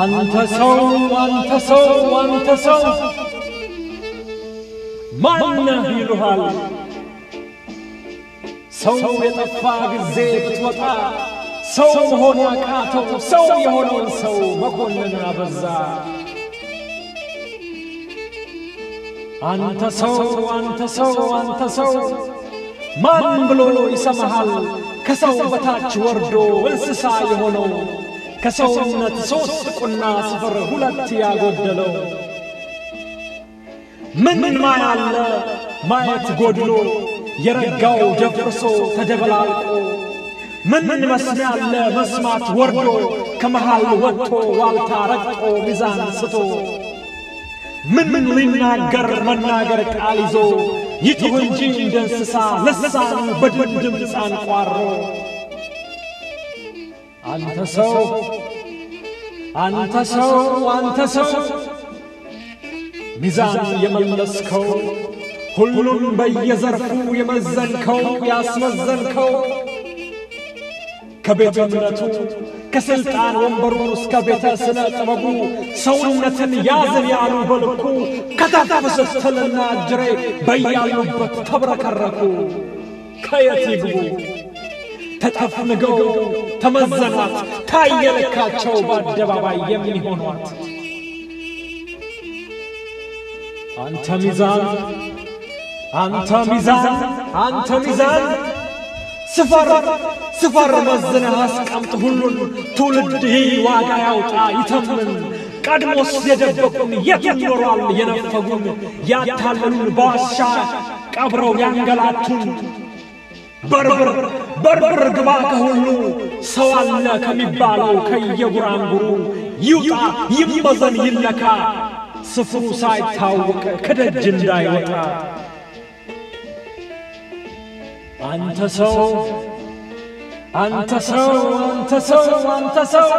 አንተ ሰው አንተ ሰው አንተ ሰው ማነህ ይሉሃል። ሰው የጠፋ ጊዜ ብትወጣ ሰው መሆን ያቃተው ሰው የሆነውን ሰው መኮንን አበዛ። አንተ ሰው አንተ ሰው አንተ ሰው ማን ብሎ ይሰማሃል? ከሰው በታች ወርዶ እንስሳ የሆነው ከሰውነት ሦስት ቁና ስፍር ሁለት ያጎደለው። ምን ማያለ ማየት ጎድሎ? የረጋው ደፍርሶ ተደበላልቆ። ምን መስሚያለ መስማት ወርዶ? ከመሃል ወጥቶ ዋልታ ረግጦ ሚዛን ስቶ። ምን ሊናገር መናገር ቃል ይዞ? ይጩህ እንጂ እንደ እንስሳ ልሳኑ በድን ድምፅ አንቋሮ አንተ ሰው አንተ ሰው አንተ ሰው። ሚዛን የመለስከው ሁሉም በየዘርፉ የመዘንከው ያስመዘንከው ከቤተ እምነቱ ከሥልጣን ወንበሩ እስከ ቤተ ስነ ጥበቡ ሰውነትን ያዝን ያሉ በልኩ ከተፍ ስትልና እጅሬ በያሉበት ተብረከረኩ። ከየት ይግቡ ተጠፍንገው ተመዘኗት ታየለካቸው በአደባባይ የሚሆኗት። አንተ ሚዛን አንተ ሚዛን አንተ ሚዛን። ስፈር ስፈር መዝነህ አስቀምጥ ሁሉን ትውልድ ዋጋ ያውጣ ይተምን ቀድሞስ የደበቁን የት ኖሯል የነፈጉን? ያታለሉን በዋሻ ቀብረው ያንገላቱን በርብር በርብር ግባ ከሁሉ ሰው አለ ከሚባለው ከየጉራንጉሩ ይውጣ ይመዘን ይለካ ስፍሩ ሳይታወቅ ከደጅ እንዳይወጣ። አንተ ሰው አንተ ሰው አንተ ሰው አንተ ሰው።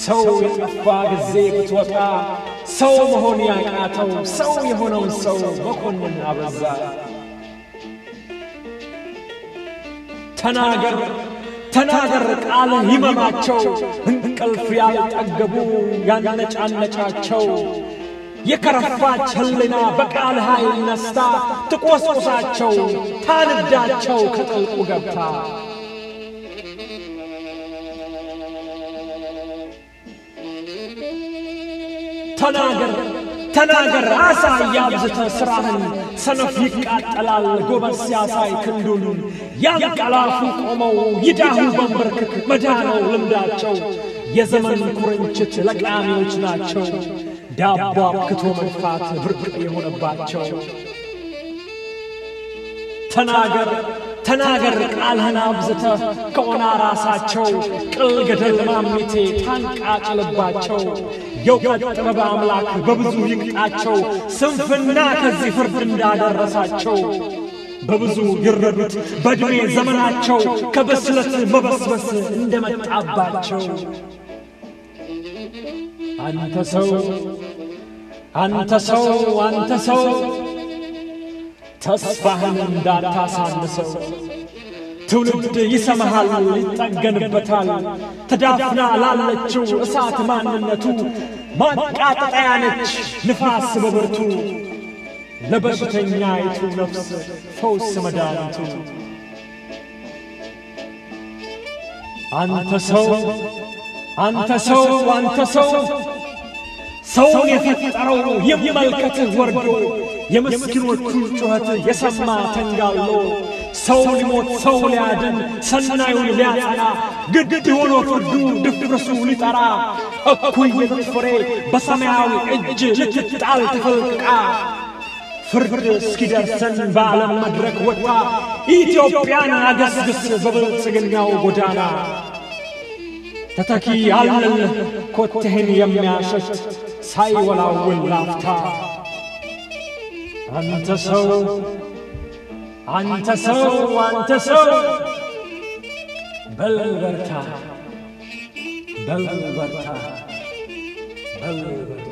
ሰው የጠፋ ጊዜ ብትወጣ ሰው መሆን ያቃተው ሰው የሆነውን ሰው መኮንን አበዛ። ተናገር ተናገር ቃል ይመማቸው። እንቅልፍ ያልጠገቡ ያነጫነጫቸው። የከረፋች ሕሊና በቃል ኃይል ነስታ ትቆስቁሳቸው ታንዳቸው ከጥልቁ ገብታ። ተናገር ተናገር አሳይ አብዝተህ ሥራህን ሰነፍ ይቃጠላል ጎበዝ ሲያሳይ ክንዱን ያንቀላፉ ቆመው ይዳሁ በንበርክክ መዳነው ልምዳቸው የዘመን ኩርንችት ለቃሚዎች ናቸው። ዳቦ አብክቶ መንፋት ብርቅ የሆነባቸው ተናገር ተናገር ቃልህን አብዝተህ ከኦና ራሳቸው ቅል ገደል ማሚቴ ታንቃጭልባቸው የእውቀት ጥበብ አምላክ በብዙ ይቅጣቸው። ስንፍና ከዚህ ፍርድ እንዳደረሳቸው በብዙ ይረዱት። በዕድሜ ዘመናቸው ከብስለት መበስበስ እንደመጣባቸው። አንተ ሰው አንተ ሰው አንተ ሰው ተስፋህን እንዳታሳንሰው ትውልድ ይሰማሃል ይጠገንበታል። ተዳፍና ላለችው እሳት ማንነቱ ማቃጠጠያ ነች ንፋስ በብርቱ። ለበሽተኛይቱ ነፍስ ፈውስ መድኃኒቱ። አንተ ሰው አንተ ሰው አንተ ሰው። ሰውን የፈጠረው ይመልከትህ ወርዶ የምስኪኖቹን ጩኸት የሰማ ተንጋሎ ሰው ሊሞት ሰው ሊያድን ሰናዩን ሊያጸና ግድ ሆኖ ፍርዱ ድፍርሱ ሊጠራ እኩይ ፍሬ በሰማያዊ እጅ ልትጣል ተፈልቅቃ ፍርድ እስኪደርሰን በዓለም መድረክ ወጣ ኢትዮጵያን አገስግስ በብልጽግናው ጎዳና ተተኪ አለልህ ኮቴህን የሚያሸት ሳይወላውል ላፍታ። አንተ ሰው አንተ ሰው አንተ ሰው በል በርታ በል በርታ በል በርታ